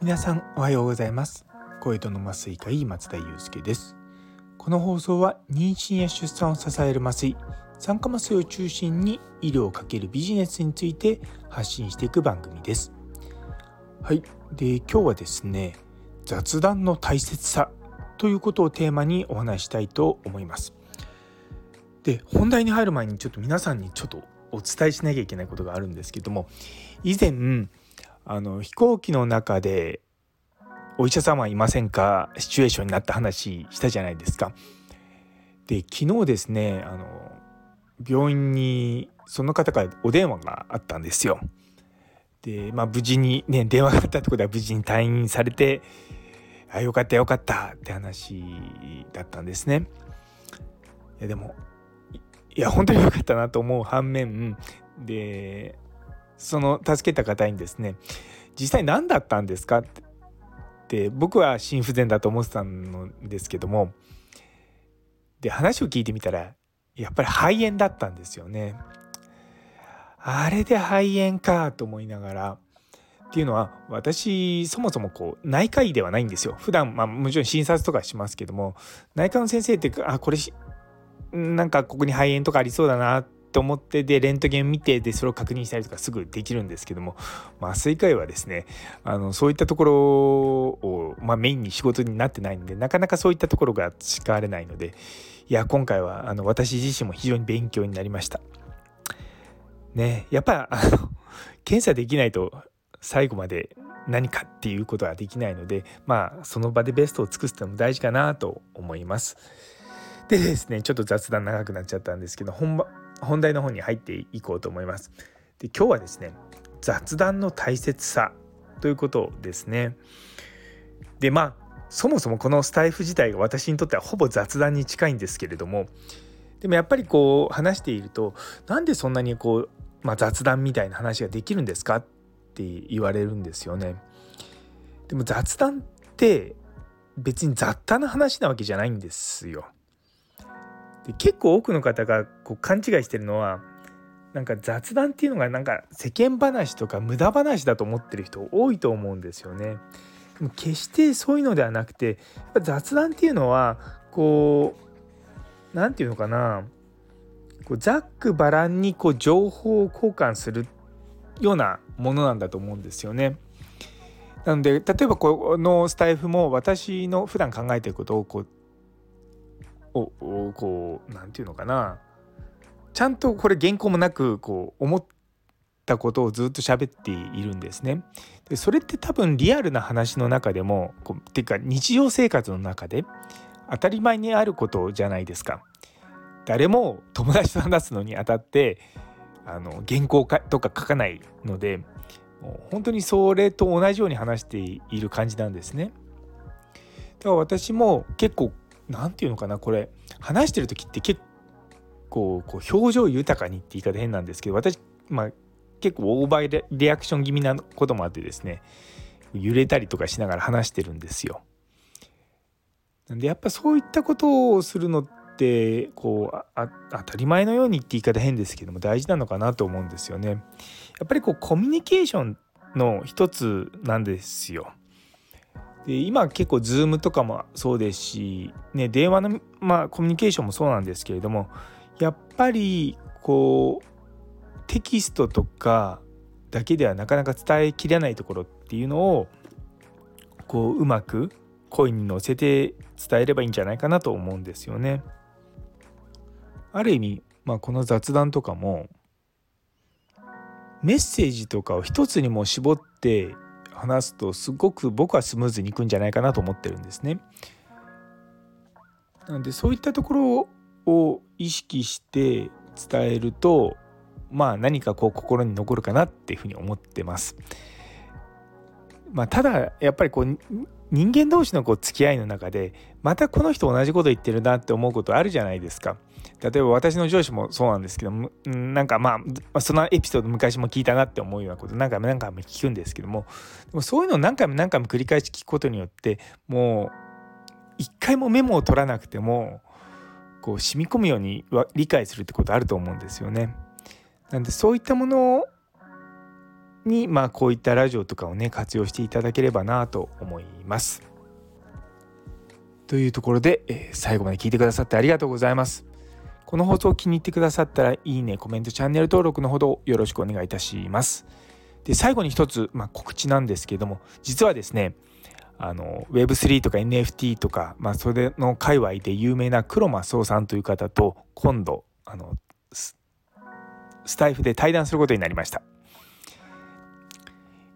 皆さんおはようございます。声との麻酔科医松田祐介です。この放送は妊娠や出産を支える麻酔酸化麻酔を中心に医療をかけるビジネスについて発信していく番組です。はい。で今日はですね雑談の大切さということをテーマにお話したいと思います。で本題に入る前にちょっと皆さんにちょっとお伝えしなきゃいけないことがあるんですけども以前あの飛行機の中でお医者様はいませんか？シチュエーションになった話したじゃないですか。で昨日ですねあの病院にその方からお電話があったんですよ。でまあ無事にね電話があったってことは無事に退院されてあよかったよかったって話だったんですね。いやでもいや本当によかったなと思う反面でその助けた方にですね実際何だったんですか？って僕は心不全だと思ってたんですけどもで話を聞いてみたらやっぱり肺炎だったんですよね。あれで肺炎かと思いながらっていうのは私そもそもこう内科医ではないんですよ普段まあもちろん診察とかしますけども内科の先生ってあこれなんかここに肺炎とかありそうだなと思ってでレントゲン見てでそれを確認したりとかすぐできるんですけども麻酔科医はですねあのそういったところを、まあ、メインに仕事になってないのでなかなかそういったところが使われないのでいや今回はあの私自身も非常に勉強になりました。ねやっぱあの検査できないと最後まで何かっていうことはできないのでまあその場でベストを尽くすのも大事かなと思います。でですねちょっと雑談長くなっちゃったんですけど本本題の方に入っていこうと思います。で今日はですね雑談の大切さということですね。でまあそもそもこのスタイフ自体が私にとってはほぼ雑談に近いんですけれどもでもやっぱりこう話しているとなんでそんなにこう、まあ、雑談みたいな話ができるんですかって言われるんですよね。でも雑談って別に雑多な話なわけじゃないんですよ。で結構多くの方がこう勘違いしてるのはなんか雑談っていうのがなんか世間話とか無駄話だと思ってる人多いと思うんですよね。でも決してそういうのではなくてやっぱ雑談っていうのはこう何て言うのかなこうざっくばらんにこう情報を交換するようなものなんだと思うんですよね。なので例えばこのスタイフも私の普段考えてることをこうをこう何て言うのかなちゃんとこれ原稿もなくこう思ったことをずっと喋っているんですね。でそれって多分リアルな話の中でもこうっていうか日常生活の中で当たり前にあることじゃないですか。誰も友達と話すのにあたってあの原稿かとか書かないのでもう本当にそれと同じように話している感じなんですね。だから私も結構何て言うのかな？これ話してる時って結構こう表情豊かにって言い方変なんですけど私、まあ、結構オーバーリアクション気味なこともあってですね揺れたりとかしながら話してるんですよ。なんでやっぱそういったことをするのってこう当たり前のようにって言い方変ですけども大事なのかなと思うんですよね。やっぱりこうコミュニケーションの一つなんですよ。で今結構 Zoom とかもそうですし、ね、電話の、まあ、コミュニケーションもそうなんですけれどもやっぱりこうテキストとかだけではなかなか伝えきれないところっていうのをこううまく声に乗せて伝えればいいんじゃないかなと思うんですよね。ある意味、まあ、この雑談とかもメッセージとかを一つにも絞って話すとすごく僕はスムーズにいくんじゃないかなと思ってるんですね。なのでそういったところを意識して伝えるとまあ何かこう心に残るかなっていうふうに思ってます。まあ、ただやっぱりこう人間同士のこう付き合いの中でまたこの人同じこと言ってるなって思うことあるじゃないですか。例えば私の上司もそうなんですけどなんかまあそのエピソード昔も聞いたなって思うようなこと何回も何回も聞くんですけどもでもそういうのを何回も何回も繰り返し聞くことによってもう一回もメモを取らなくてもこう染み込むように理解するってことあると思うんですよね。なんでそういったものにまあこういったラジオとかをね活用していただければなと思います。というところで、えー、最後まで聞いてくださってありがとうございます。この放送を気に入ってくださったらいいねコメントチャンネル登録のほどよろしくお願いいたします。で最後に一つ、まあ、告知なんですけども実はですねあの Web3 とか NFT とか、まあ、それの界隈で有名な黒間壮さんという方と今度あのスタイフで対談することになりました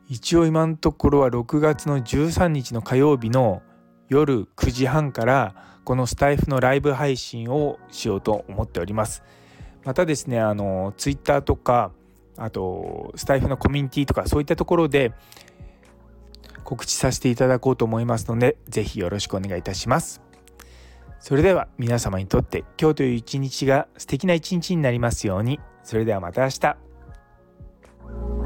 一応今のところは6月の13日の火曜日の夜9時半からこのスタイフのライブ配信をしようと思っております。またですねあの Twitter とかあとスタイフのコミュニティとかそういったところで告知させていただこうと思いますので是非よろしくお願いいたします。それでは皆様にとって今日という一日が素敵な一日になりますように。それではまた明日。